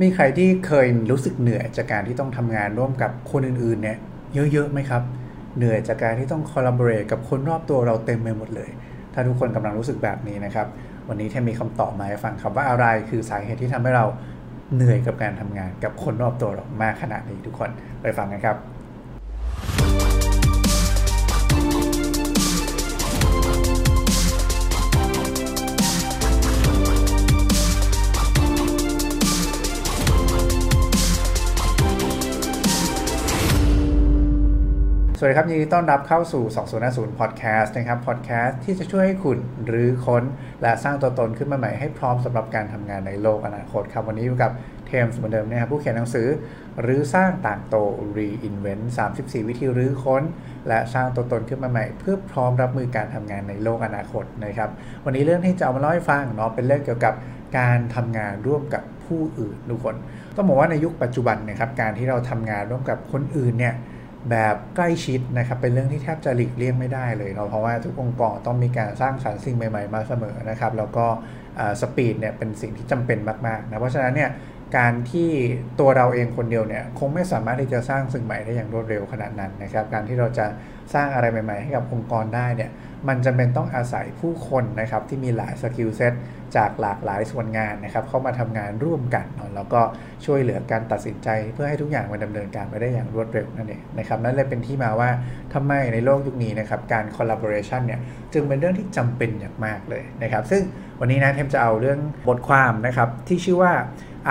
มีใครที่เคยรู้สึกเหนื่อยจากการที่ต้องทำงานร่วมกับคนอื่นๆเนี่ยเยอะๆไหมครับ เหนื่อยจากการที่ต้องคอลลาบอร์เรกับคนรอบตัวเราเต็มไปหมดเลย ถ้าทุกคนกำลังรู้สึกแบบนี้นะครับ วันนี้แทมีคำตอบมาให้ฟังครับว่าอะไรคือสาเหตุที่ทำให้เราเหนื่อยกับการทำงานกับคนรอบตัวเรามากขนาดนี้ทุกคนไปฟังกันครับ สวัสดีครับ ยินดีต้อนรับเข้าสู่ 2050 Podcast นะครับ Podcast ที่จะช่วยให้คุณหรือค้น และสร้างตัวตนขึ้นมาใหม่ให้พร้อมสำหรับการทำงานในโลกอนาคตครับ วันนี้อยู่กับเทมส์เหมือนเดิมนะครับผู้เขียนหนังสือ หรือสร้างต่างโต Reinvent 34 วิธีรื้อค้น และสร้างตัวตนขึ้นมาใหม่ เพื่อพร้อมรับมือการทำงานในโลกอนาคตนะครับวันนี้เรื่องที่จะเอามาเล่าให้ฟังเนาะเป็นเรื่องเกี่ยวกับการทำงานร่วมกับผู้อื่นทุกคนต้องบอกว่าในยุคปัจจุบันนะครับการที่เราทำงานร่วมกับคนอื่นเนี่ย แบบใกล้ชิดนะครับ เป็นเรื่องที่แทบจะหลีกเลี่ยงไม่ได้เลยเนาะเพราะว่าทุกองค์กรต้องมีการสร้างสรรค์สิ่งใหม่ๆ มาเสมอนะครับ แล้วก็ speed เนี่ยเป็นสิ่งที่จำเป็นมากๆนะเพราะฉะนั้นเนี่ยการที่ตัวเราเองคนเดียวเนี่ยคงไม่สามารถที่จะสร้างสิ่งใหม่ได้อย่างรวดเร็วขนาดนั้นนะครับ การที่เราจะ สร้างอะไรใหม่ ๆ ให้กับองค์กรได้เนี่ยมันจำเป็นต้องอาศัยผู้คนนะครับที่มีหลาย skill setจากหลากหลายส่วนงานนะครับเข้ามาทำงานร่วมกันเนาะแล้วก็ช่วยเหลือการตัดสินใจเพื่อให้ทุกอย่างมันดำเนินการไปได้อย่างรวดเร็วนั่นเองนะครับนั่นเลยเป็นที่มาว่าทำไมในโลกยุคนี้นะครับการ collaboration เนี่ยจึงเป็นเรื่องที่จำเป็นอย่างมากเลยนะครับซึ่งวันนี้นะเทมจะเอาเรื่องบทความนะครับที่ชื่อว่า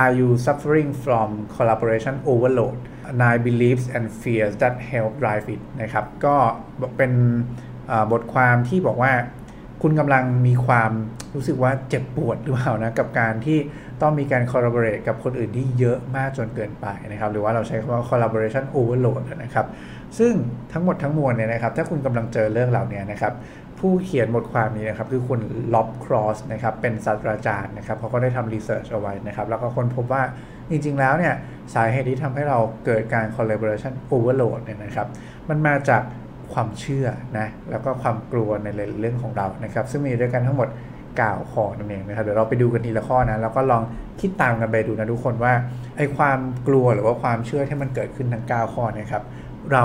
Are you suffering from collaboration overload nine beliefs and fears that help drive it นะครับ ก็เป็นบทความที่บอกว่า คุณกำลังมีความรู้สึกว่าเจ็บปวดหรือเปล่านะ กับการที่ต้องมีการ collaborate กับคนอื่นที่เยอะมากจนเกินไปนะครับ หรือว่าเราใช้คำว่า collaboration overload นะครับ ซึ่งทั้งหมดทั้งมวลเนี่ยนะครับ ถ้าคุณกำลังเจอเรื่องเหล่านี้นะครับผู้เขียนบทความนี้นะครับคือคุณล็อบครอสนะครับเป็นศาสตราจารย์นะครับเขาก็ได้ทำรีเสิร์ชเอาไว้นะครับ แล้วก็คนพบว่า จริงๆแล้วเนี่ยสาเหตุที่ทำให้เราเกิดการ collaboration overload เนี่ยนะครับ มันมาจากความเชื่อนะแล้วก็ความกลัวในเรื่องของเรานะครับ ซึ่งมีด้วยกันทั้งหมด9ข้อนั่นเองนะครับเดี๋ยวเราไปดูกันทีละข้อนะแล้วก็ลองคิดตามกันไปดูนะทุกคนว่าไอ้ความกลัวหรือว่าความเชื่อที่มันเกิดขึ้นทั้ง 9 ข้อนะครับ เรา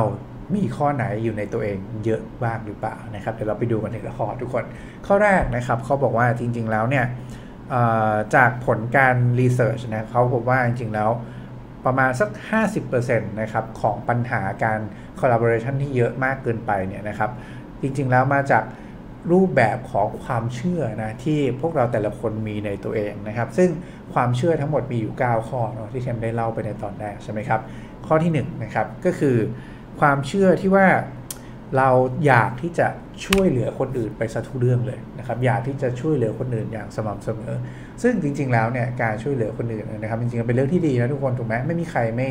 มีข้อไหนอยู่ในตัวเองเยอะบ้างหรือเปล่านะครับเดี๋ยวเราไปดูกันทีละข้อทุกคน ข้อแรกนะครับเขาบอกว่าจริง ๆ แล้วเนี่ย จากผลการรีเสิร์ชนะเขาพบว่าจริงๆแล้วประมาณสัก 50%นะครับของปัญหาการ collaboration ที่เยอะมากเกินไปเนี่ยนะครับ จริงๆแล้วมาจากรูปแบบของความเชื่อนะที่พวกเราแต่ละคนมีในตัวเองนะครับ ซึ่งความเชื่อทั้งหมดมีอยู่ 9 ข้อเนาะที่เทมได้เล่าไปในตอนแรกใช่ไหมครับ ข้อที่1นนะครับก็คือความเชื่อที่ว่า เราอยากที่จะช่วยเหลือคนอื่นไปซะทุเรื่องเลยนะครับ อยากที่จะช่วยเหลือคนอื่นอย่างสม่ำเสมอ ซึ่งจริง ๆ แล้วเนี่ยการช่วยเหลือคนอื่นนะครับจริงๆเป็นเรื่องที่ดีนะทุกคนถูกไหมไม่มีใครไม่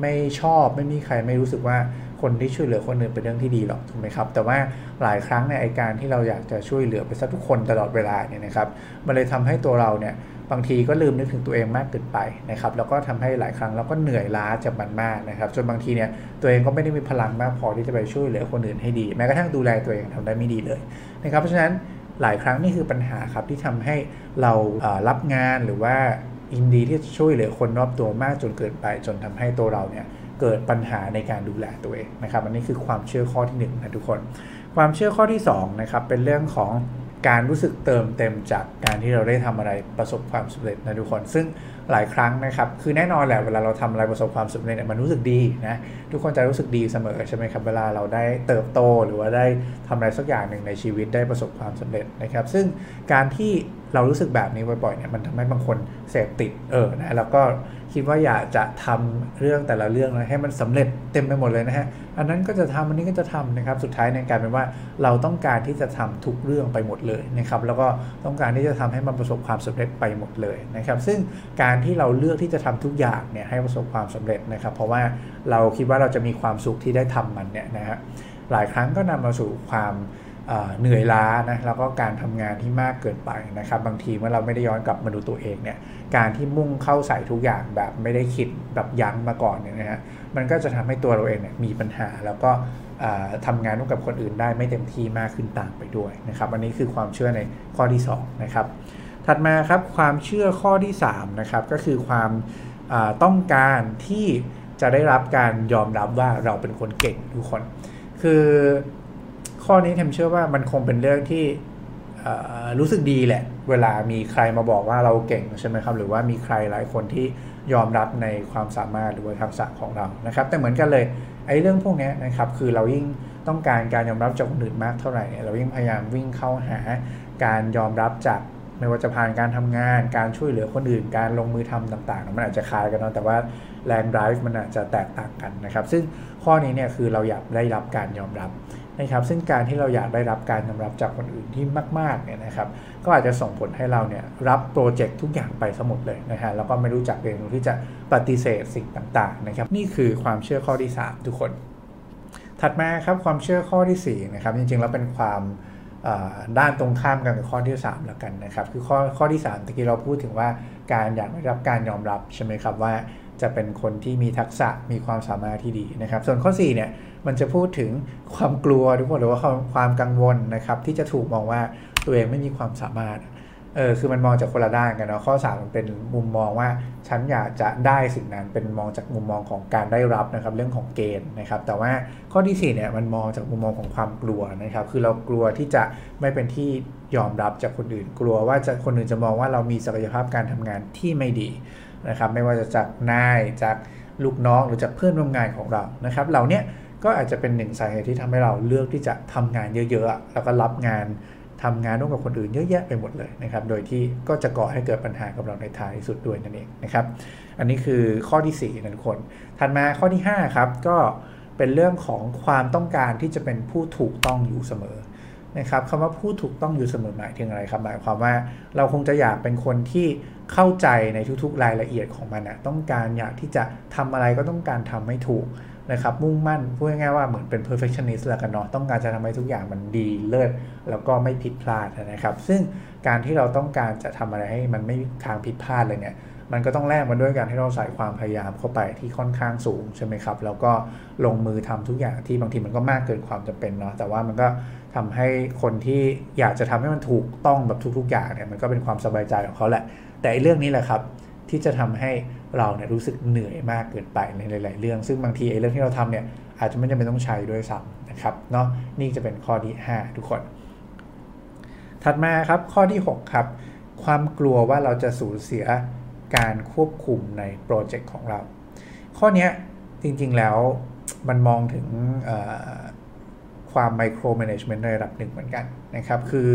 ไม่ชอบ ไม่มีใครไม่รู้สึกว่า คนที่ช่วยเหลือคนอื่นเป็นเรื่องที่ดีหรอกถูกไหมครับ แต่ว่าหลายครั้งในไอการที่เราอยากจะช่วยเหลือไปซะทุกคนตลอดเวลาเนี่ยนะครับมันเลยทำให้ตัวเราเนี่ยบางทีก็ลืมนึกถึงตัวเองมากเกินไปนะครับแล้วก็ทำให้หลายครั้งเราก็เหนื่อยล้าจากมันมากนะครับจนบางทีเนี่ยตัวเองก็ไม่ได้มีพลังมากพอที่จะไปช่วยเหลือคนอื่นให้ดี แม้กระทั่งดูแลตัวเองทำได้ไม่ดีเลยนะครับเพราะฉะนั้นหลายครั้งนี่คือปัญหาครับที่ทำให้เรารับงานหรือว่าอินดีที่จะช่วยเหลือคนรอบตัวมากจนเกินไป จนทำให้ตัวเราเนี่ย เกิดปัญหาในการดูแลตัวเองนะครับอันนี้คือความเชื่อข้อที่1นนะทุกคน ความเชื่อข้อที่2นะครับเป็นเรื่องของการรู้สึกเติมเต็มจากการที่เราได้ทำอะไรประสบความสำเร็จนะทุกคน ซึ่งหลายครั้งนะครับคือแน่นอนแหละเวลาเราทำอะไรประสบความสำเร็จมันรู้สึกดีนะทุกคนจะรู้สึกดีเสมอใช่ไหมครับเวลาเราได้เติบโตหรือว่าได้ทำอะไรสักอย่างหนึ่งในชีวิตได้ประสบความสำเร็จนะครับ ซึ่งการที่ เรารู้สึกแบบนี้บ่อยๆเนี่ยมันทำให้บางคนเสพติดเออนะแล้วก็คิดว่าอยากจะทำเรื่องแต่ละเรื่องให้มันสำเร็จเต็มไปหมดเลยนะฮะอันนั้นก็จะทำอันนี้ก็จะทำนะครับสุดท้ายในการเป็นว่าเราต้องการที่จะทำทุกเรื่องไปหมดเลยนะครับแล้วก็ต้องการที่จะทำให้มันประสบความสำเร็จไปหมดเลยนะครับซึ่งการที่เราเลือกที่จะทำทุกอย่างเนี่ยให้ประสบความสำเร็จนะครับ เพราะว่าเราคิดว่าเราจะมีความสุขที่ได้ทำมันเนี่ยนะฮะหลายครั้งก็นำมาสู่ความ เหนื่อยล้านะแล้วก็การทำงานที่มากเกินไปนะครับ บางทีเมื่อเราไม่ได้ย้อนกลับมาดูตัวเองเนี่ยการที่มุ่งเข้าใส่ทุกอย่างแบบไม่ได้คิดแบบยั้งมาก่อนเนี่ยนะฮะมันก็จะทำให้ตัวเราเองเนี่ยมีปัญหาแล้วก็ทำงานร่วมกับคนอื่นได้ไม่เต็มที่มากขึ้นตามไปด้วยนะครับอันนี้คือความเชื่อในข้อที่2นะครับถัดมาครับความเชื่อข้อที่3นะครับก็คือความต้องการที่จะได้รับการยอมรับว่าเราเป็นคนเก่งทุกคน คือ ข้อนี้เทมเชื่อว่ามันคงเป็นเรื่องที่รู้สึกดีแหละ เวลามีใครมาบอกว่าเราเก่งใช่ไหมครับ หรือว่ามีใครหลายคนที่ยอมรับในความสามารถหรือว่าทักษะของเรานะครับ แต่เหมือนกันเลยไอ้เรื่องพวกนี้นะครับคือเรายิ่งต้องการการยอมรับจากคนอื่นมากเท่าไหร่เรายิ่งพยายามวิ่งเข้าหาการยอมรับจากไม่ว่าจะผ่านการทำงาน การช่วยเหลือคนอื่น การลงมือทำต่างๆ มันอาจจะคล้ายกันเนาะแต่ว่าแรง drive มันอาจจะแตกต่างกันนะครับ ซึ่งข้อนี้เนี่ยคือเราอยากได้รับการยอมรับ นะครับซึ่งการที่เราอยากได้รับการยอมรับจากคนอื่นที่มากๆเนี่ยนะครับก็อาจจะส่งผลให้เราเนี่ยรับโปรเจกต์ทุกอย่างไปสมุดเลยนะฮะแล้วก็ไม่รู้จักเรียนรู้ที่จะปฏิเสธสิ่งต่างๆนะครับนี่คือความเชื่อข้อที่ 3 ทุกคน ถัดมาครับความเชื่อข้อที่4นะครับจริงๆแล้วเป็นความด้านตรงข้ามกันกับข้อที่ 3 แล้วกันนะครับ คือข้อข้อที่3ตะกี้เราพูดถึงว่าการอยากได้รับการยอมรับใช่ไหมครับว่าจะเป็นคนที่มีทักษะมีความสามารถที่ดีนะครับ ส่วนข้อ4เนี่ยมันจะพูดถึงความกลัวทุกคนหรือว่าความกังวลนะครับที่จะถูกมองว่าตัวเองไม่มีความสามารถเออคือมันมองจากคนละด้านกันเนาะข้อ3มันเป็นมุมมองว่าฉันอยากจะได้สิ่งนั้นเป็นมองจากมุมมองของการได้รับนะครับเรื่องของเกณฑ์นะครับแต่ว่าข้อที่4เนี่ยมันมองจากมุมมองของความกลัวนะครับคือเรากลัวที่จะไม่เป็นที่ยอมรับจากคนอื่น กลัวว่าจะคนอื่นจะมองว่าเรามีศักยภาพการทำงานที่ไม่ดีนะครับไม่ว่าจะจากนายจากลูกน้องหรือจากเพื่อนร่วมงานของเรานะครับเหล่านี้ ก็อาจจะเป็นหนึ่งสาเหตุที่ทำให้เราเลือกที่จะทำงานเยอะๆ แล้วก็รับงานทำงานร่วมกับคนอื่นเยอะแยะไปหมดเลยนะครับ โดยที่ก็จะก่อให้เกิดปัญหากับเราในท้ายสุดด้วยนั่นเองนะครับ อันนี้คือข้อที่4นั่นคน ถัดมาข้อที่5ครับ ก็เป็นเรื่องของความต้องการที่จะเป็นผู้ถูกต้องอยู่เสมอนะครับคำว่าผู้ถูกต้องอยู่เสมอหมายถึงอะไรครับ หมายความว่าเราคงจะอยากเป็นคนที่เข้าใจในทุกๆ รายละเอียดของมันนะต้องการอยากที่จะทำอะไรก็ต้องการทำให้ถูก นะครับมุ่งมั่นพูดง่ายๆว่าเหมือนเป็น perfectionist แล้วกันเนาะต้องการจะทำให้ทุกอย่างมันดีเลิศแล้วก็ไม่ผิดพลาดนะครับ ซึ่งการที่เราต้องการจะทำอะไรให้มันไม่ทางผิดพลาดเลยเนี่ยมันก็ต้องแลกมาด้วยการให้เราใส่ความพยายามเข้าไปที่ค่อนข้างสูงใช่ไหมครับ แล้วก็ลงมือทำทุกอย่างที่บางทีมันก็มากเกินความจำเป็นเนาะแต่ว่ามันก็ทำให้คนที่อยากจะทำให้มันถูกต้องแบบทุกๆอย่างเนี่ยมันก็เป็นความสบายใจของเขาแหละ แต่เรื่องนี้แหละครับที่จะทำให้ เราเนี่ยรู้สึกเหนื่อยมากเกินไปในหลาย ๆ เรื่อง ซึ่งบางทีไอ้เรื่องที่เราทำเนี่ยอาจจะไม่จำเป็นต้องใช้ด้วยซ้ำนะครับเนาะนี่จะเป็นข้อที่ 5 ทุกคน ถัดมาครับข้อที่ 6 ครับ ความกลัวว่าเราจะสูญเสียการควบคุมในโปรเจกต์ของเรา ข้อนี้จริง ๆ แล้วมันมองถึงความไมโครแมネจเมนต์ในระดับหนึ่งเหมือนกันนะครับ คือ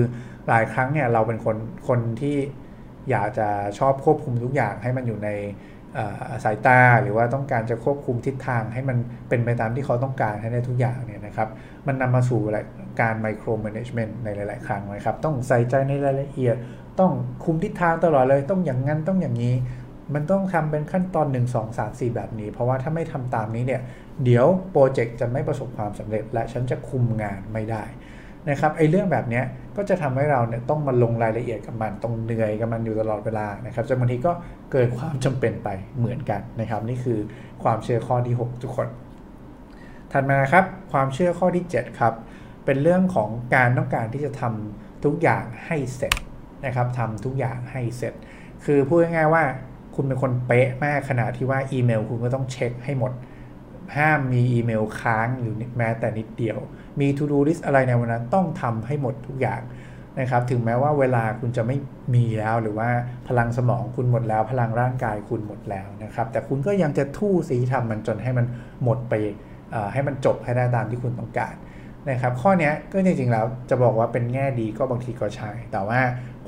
หลายครั้งเนี่ยเราเป็นคนคนที่อยากจะชอบควบคุมทุกอย่างให้มันอยู่ใน สายตาหรือว่าต้องการจะควบคุมทิศทางให้มันเป็นไปตามที่เขาต้องการให้ได้ทุกอย่างเนี่ยนะครับมันนำมาสู่การไมโครแมネจเมนต์ในหลาย ๆ ครั้งนะครับต้องใส่ใจในรายละเอียด ต้องคุมทิศทางตลอดเลย ต้องอย่างนั้นต้องอย่างนี้ มันต้องทำเป็นขั้นตอน 1 2 3 4 แบบนี้ เพราะว่าถ้าไม่ทำตามนี้เนี่ยเดี๋ยวโปรเจกต์จะไม่ประสบความสำเร็จ และฉันจะคุมงานไม่ได้ นะครับไอ้เรื่องแบบนี้ก็จะทำให้เราเนี่ยต้องมาลงรายละเอียดกับมันต้องเหนื่อยกับมันอยู่ตลอดเวลานะครับจนบางทีก็เกิดความจำเป็นไปเหมือนกันนะครับ นี่คือความเชื่อข้อที่ 6 ทุกคน ถัดมาครับความเชื่อข้อที่ 7 ครับ เป็นเรื่องของการต้องการที่จะทำทุกอย่างให้เสร็จนะครับทำทุกอย่างให้เสร็จ คือพูดง่ายๆว่าคุณเป็นคนเป๊ะมากขนาดที่ว่าอีเมลคุณก็ต้องเช็คให้หมด ห้ามมีอีเมลค้างอยู่แม้แต่นิดเดียว มี to do list อะไรในวันนั้นต้องทำให้หมดทุกอย่างนะครับ ถึงแม้ว่าเวลาคุณจะไม่มีแล้วหรือว่าพลังสมองคุณหมดแล้ว พลังร่างกายคุณหมดแล้วนะครับ แต่คุณก็ยังจะทู่สีทำมันจนให้มันหมดไปให้มันจบให้ได้ตามที่คุณต้องการนะครับ ข้อนี้ก็จริงๆแล้วจะบอกว่าเป็นแง่ดีก็บางทีก็ใช่แต่ว่า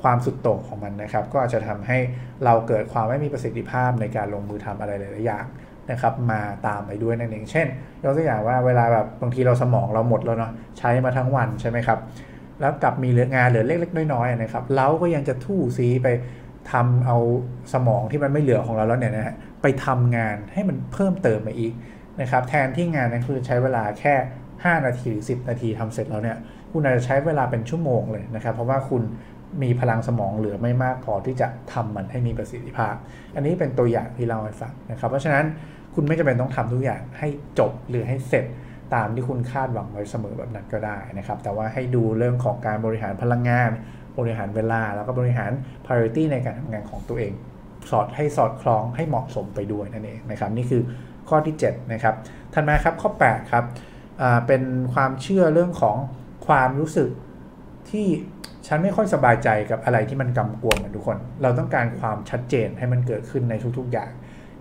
ความสุดโต่งของมันนะครับ ก็อาจจะทำให้เราเกิดความไม่มีประสิทธิภาพในการลงมือทำอะไรหลายๆอย่าง นะครับมาตามไปด้วยนั่นเอง เช่นยกตัวอย่างว่าเวลาแบบบางทีเราสมองเราหมดแล้วเนาะใช้มาทั้งวันใช่ไหมครับ แล้วกลับมีเหลืองานเหลือเล็กๆน้อยๆนะครับเราก็ยังจะทู่ซีไปทำเอาสมองที่มันไม่เหลือของเราแล้วเนี่ยนะฮะไปทำงานให้มันเพิ่มเติมมาอีกนะครับแทนที่งานนั้นคือใช้เวลาแค่ 5 นาทีหรือ 10 นาทีทำเสร็จแล้วเนี่ยคุณอาจจะใช้เวลาเป็นชั่วโมงเลยนะครับ เพราะว่าคุณ มีพลังสมองเหลือไม่มากพอที่จะทำมันให้มีประสิทธิภาพ อันนี้เป็นตัวอย่างที่เราให้ฟังนะครับ เพราะฉะนั้นคุณไม่จำเป็นต้องทำทุกอย่างให้จบหรือให้เสร็จตามที่คุณคาดหวังไว้เสมอแบบนั้นก็ได้นะครับ แต่ว่าให้ดูเรื่องของการบริหารพลังงาน บริหารเวลา แล้วก็บริหาร priority ในการทำงานของตัวเอง สอดให้สอดคล้องให้เหมาะสมไปด้วยนั่นเองนะครับ นี่คือข้อที่7นะครับถัดมาครับข้อ8ครับเป็นความเชื่อเรื่องของความรู้สึกที่ ฉันไม่ค่อยสบายใจกับอะไรที่มันกำกวมกันทุกคน เราต้องการความชัดเจนให้มันเกิดขึ้นในทุกๆอย่าง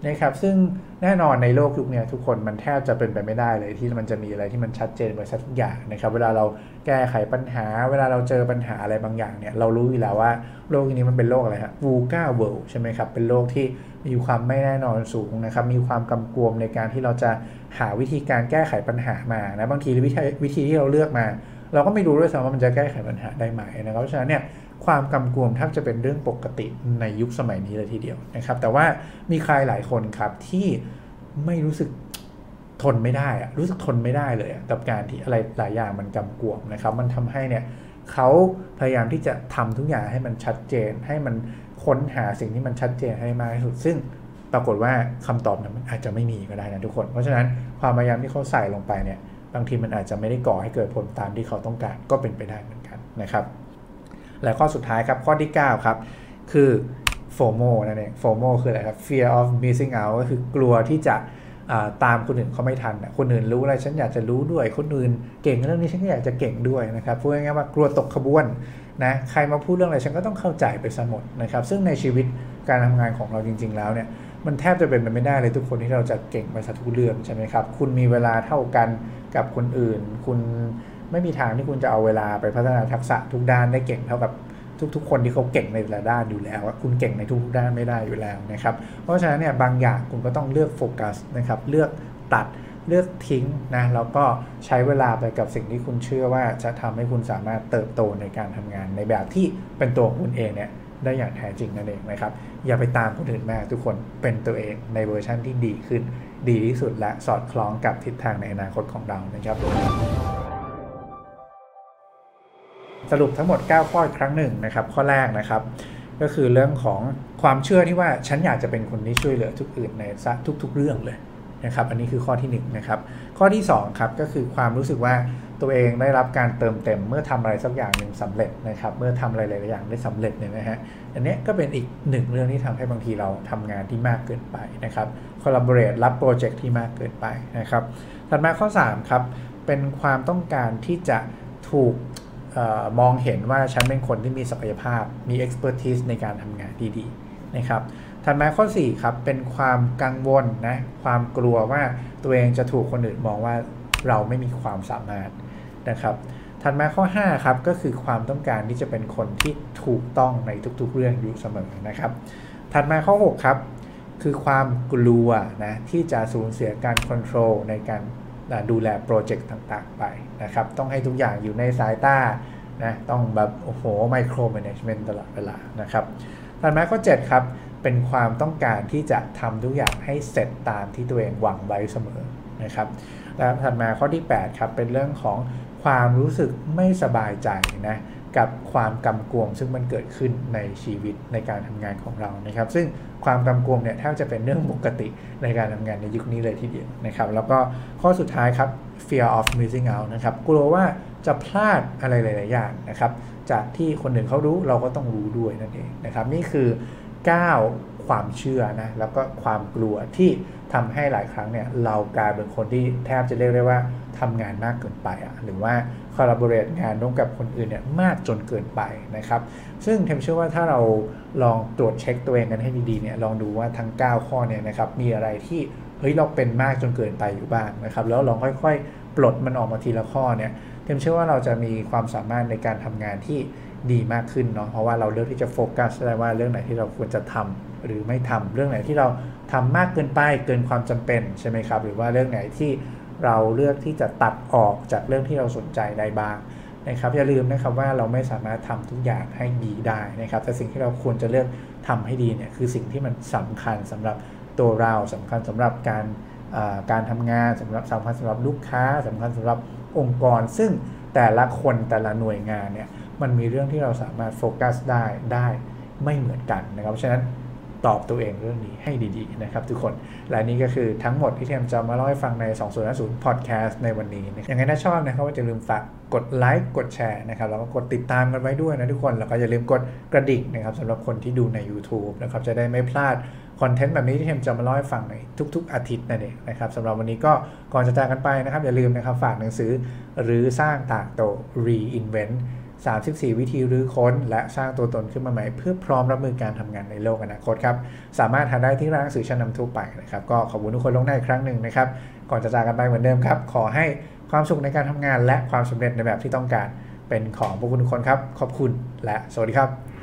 นะครับ ซึ่งแน่นอนในโลกยุคนี้ทุกคนมันแทบจะเป็นไปไม่ได้เลยที่มันจะมีอะไรที่มันชัดเจนไปสักทุกอย่างนะครับ เวลาเราแก้ไขปัญหา เวลาเราเจอปัญหาอะไรบางอย่างเนี่ยเรารู้อยู่แล้วว่าโลกนี้มันเป็นโลกอะไรฮะวูก้าเวิลด์ใช่ไหมครับ เป็นโลกที่มีความไม่แน่นอนสูงนะครับ มีความกำกวมในการที่เราจะหาวิธีการแก้ไขปัญหามานะบางทีวิธีวิธีที่เราเลือกมา เราก็ไม่รู้ด้วยซ้ำว่ามันจะแก้ไขปัญหาได้ไหมนะครับเพราะฉะนั้นเนี่ยความกำกวมแทบจะเป็นเรื่องปกติในยุคสมัยนี้เลยทีเดียวนะครับ แต่ว่ามีใครหลายคนครับที่ไม่รู้สึกทนไม่ได้อะรู้สึกทนไม่ได้เลยกับการที่อะไรหลายอย่างมันกำกวมนะครับ มันทำให้เนี่ยเขาพยายามที่จะทำทุกอย่างให้มันชัดเจน ให้มันค้นหาสิ่งที่มันชัดเจนให้มากที่สุด ซึ่งปรากฏว่าคำตอบนั้นมันอาจจะไม่มีก็ได้นะทุกคน เพราะฉะนั้นความพยายามที่เขาใส่ลงไปเนี่ย บางทีมันอาจจะไม่ได้ก่อให้เกิดผลตามที่เขาต้องการก็เป็นไปได้เหมือนกันนะครับ และข้อสุดท้ายครับข้อที่ 9 ครับคือ FOMO นั่นเอง FOMO คืออะไรครับ fear of missing out ก็คือกลัวที่จะตามคนอื่นเขาไม่ทัน คนอื่นรู้อะไรฉันอยากจะรู้ด้วย คนอื่นเก่งเรื่องนี้ฉันก็อยากจะเก่งด้วยนะครับพูดง่ายๆว่ากลัวตกขบวนนะใครมาพูดเรื่องอะไรฉันก็ต้องเข้าใจไปซะหมดนะครับ ซึ่งในชีวิตการทำงานของเราจริง ๆ แล้วเนี่ยมันแทบจะเป็นไปไม่ได้เลยทุกคนที่เราจะเก่งไปสักทุกเรื่องใช่ไหมครับ คุณมีเวลาเท่ากัน กับคนอื่น คุณไม่มีทางที่คุณจะเอาเวลาไปพัฒนาทักษะทุกด้านได้เก่งเท่ากับทุกๆ คนที่เขาเก่งในแต่ละด้านอยู่แล้วคุณเก่งในทุกๆด้านไม่ได้อยู่แล้วนะครับ เพราะฉะนั้นเนี่ยบางอย่างคุณก็ต้องเลือกโฟกัสนะครับ เลือกตัดเลือกทิ้งนะแล้วก็ใช้เวลาไปกับสิ่งที่คุณเชื่อว่าจะทำให้คุณสามารถเติบโตในการทำงาน ในแบบที่เป็นตัวคุณเองเนี่ยได้อย่างแท้จริงนั่นเองนะครับ อย่าไปตามคนอื่นมากทุกคนเป็นตัวเองในเวอร์ชันที่ดีขึ้น ดีที่สุดและสอดคล้องกับทิศทางในอนาคตของเรานะครับสรุปทั้งหมด 9 ข้ออีกครั้งหนึ่งนะครับข้อแรกนะครับ ก็คือเรื่องของความเชื่อที่ว่าฉันอยากจะเป็นคนที่ช่วยเหลือทุกอื่นในทุกๆเรื่องเลย นะครับอันนี้คือข้อที่1นนะครับข้อที่2ครับก็คือความรู้สึกว่าตัวเองได้รับการเติมเต็มเมื่อทำอะไรสักอย่างหนึ่งสำเร็จนะครับเมื่อทำอะไรหลายๆอย่างได้สำเร็จเนี่ยนะฮะอันนี้ก็เป็นอีกหนึ่งเรื่องที่ทำให้บางทีเราทำงานที่มากเกินไปนะครับ collaborate รับโปรเจกต์ที่มากเกินไปนะครับถัดมาข้อ3ครับเป็นความต้องการที่จะถูกมองเห็นว่าฉันเป็นคนที่มีศักยภาพมี expertise ในการทำงานดีๆนะครับ ถัดมาข้อ 4 ครับ เป็นความกังวลนะ ความกลัวว่าตัวเองจะถูกคนอื่นมองว่าเราไม่มีความสามารถนะครับ ถัดมาข้อ 5 ครับ ก็คือความต้องการที่จะเป็นคนที่ถูกต้องในทุกๆเรื่องอยู่เสมอนะครับ ถัดมาข้อ 6 ครับ คือความกลัวนะที่จะสูญเสียการควบคุมในการดูแลโปรเจกต์ต่างๆ ไปนะครับ ต้องให้ทุกอย่างอยู่ในสายตานะ ต้องแบบ โอ้โหไมโครแมネจเมนต์ตลอดเวลานะครับถัดมาข้อ 7 ครับ เป็นความต้องการที่จะทำทุกอย่างให้เสร็จตามที่ตัวเองหวังไว้เสมอนะครับและถัดมาข้อที่8ครับเป็นเรื่องของความรู้สึกไม่สบายใจนะกับความกำกวมซึ่งมันเกิดขึ้นในชีวิตในการทำงานของเรานะครับ ซึ่งความกำกวมเนี่ยแทบจะเป็นเรื่องปกติในการทำงานในยุคนี้เลยทีเดียวนะครับ แล้วก็ข้อสุดท้ายครับ fear of missing out นะครับกลัวว่าจะพลาดอะไรหลาย ๆ อย่างนะครับ จากที่คนอื่นเขารู้เราก็ต้องรู้ด้วยนั่นเองนะครับ นี่คือ 9 ความเชื่อนะแล้วก็ความกลัวที่ทำให้หลายครั้งเนี่ยเรากลายเป็นคนที่แทบจะเรียกได้ว่าทำงานมากเกินไปอะหรือว่าคอลลาบอร์เรตงานร่วมกับคนอื่นเนี่ยมากจนเกินไปนะครับ ซึ่งเทมเชื่อว่าถ้าเราลองตรวจเช็คตัวเองกันให้ดีๆเนี่ยลองดูว่าทั้ง 9 ข้อเนี่ยนะครับมีอะไรที่เฮ้ยเราเป็นมากจนเกินไปอยู่บ้างนะครับ แล้วลองค่อยๆ ปลดมันออกมาทีละข้อเนี่ย เทมเชื่อว่าเราจะมีความสามารถในการทำงานที่ดีมากขึ้นเนาะเพราะว่าเราเลือกที่จะโฟกัสได้ว่าเรื่องไหนที่เราควรจะทำหรือไม่ทำเรื่องไหนที่เราทำมากเกินไปเกินความจำเป็นใช่ไหมครับ หรือว่าเรื่องไหนที่เราเลือกที่จะตัดออกจากเรื่องที่เราสนใจได้บ้างนะครับอย่าลืมนะครับว่าเราไม่สามารถทำทุกอย่างให้ดีได้นะครับ แต่สิ่งที่เราควรจะเลือกทำให้ดีเนี่ยคือสิ่งที่มันสำคัญสำหรับตัวเราสำคัญสำหรับการการทำงานสำหรับสำคัญสำหรับลูกค้าสำคัญสำหรับ องค์กร ซึ่งแต่ละคนแต่ละหน่วยงานเนี่ยมันมีเรื่องที่เราสามารถโฟกัสได้ได้ไม่เหมือนกันนะครับฉะนั้นตอบตัวเองเรื่องนี้ให้ดีๆนะครับทุกคน และนี่ก็คือทั้งหมดที่เทมจะมาเล่าให้ฟังใน 2050 Podcast ในวันนี้นะยังไงถ้าชอบนะครับก็อย่าลืมฝากกดไลค์กดแชร์นะครับแล้วก็กดติดตามกันไว้ด้วยนะทุกคน แล้วก็อย่าลืมกดกระดิ่งนะครับสำหรับคนที่ดูใน YouTube นะครับจะได้ไม่พลาด คอนเทนต์แบบนี้ที่เทมจะมาเล่าให้ฟังในทุก ๆ อาทิตย์นั่นเองนะครับสำหรับวันนี้ก็ก่อนจะจากกันไปนะครับ อย่าลืมนะครับฝากหนังสือหรือสร้างต่างโต Reinvent 34 วิธีรื้อค้น และสร้างตัวตนขึ้นมาใหม่เพื่อพร้อมรับมือการทำงานในโลกอนาคตครับ สามารถหาได้ที่ร้านหนังสือชั้นนำทั่วไปนะครับ ก็ขอบคุณทุกคนลงหน้าอีกครั้งหนึ่งนะครับ ก่อนจะจากกันไปเหมือนเดิมครับ ขอให้ความสุขในการทำงาน และความสำเร็จในแบบที่ต้องการเป็นของพวกคุณทุกคนครับ ขอบคุณและสวัสดีครับ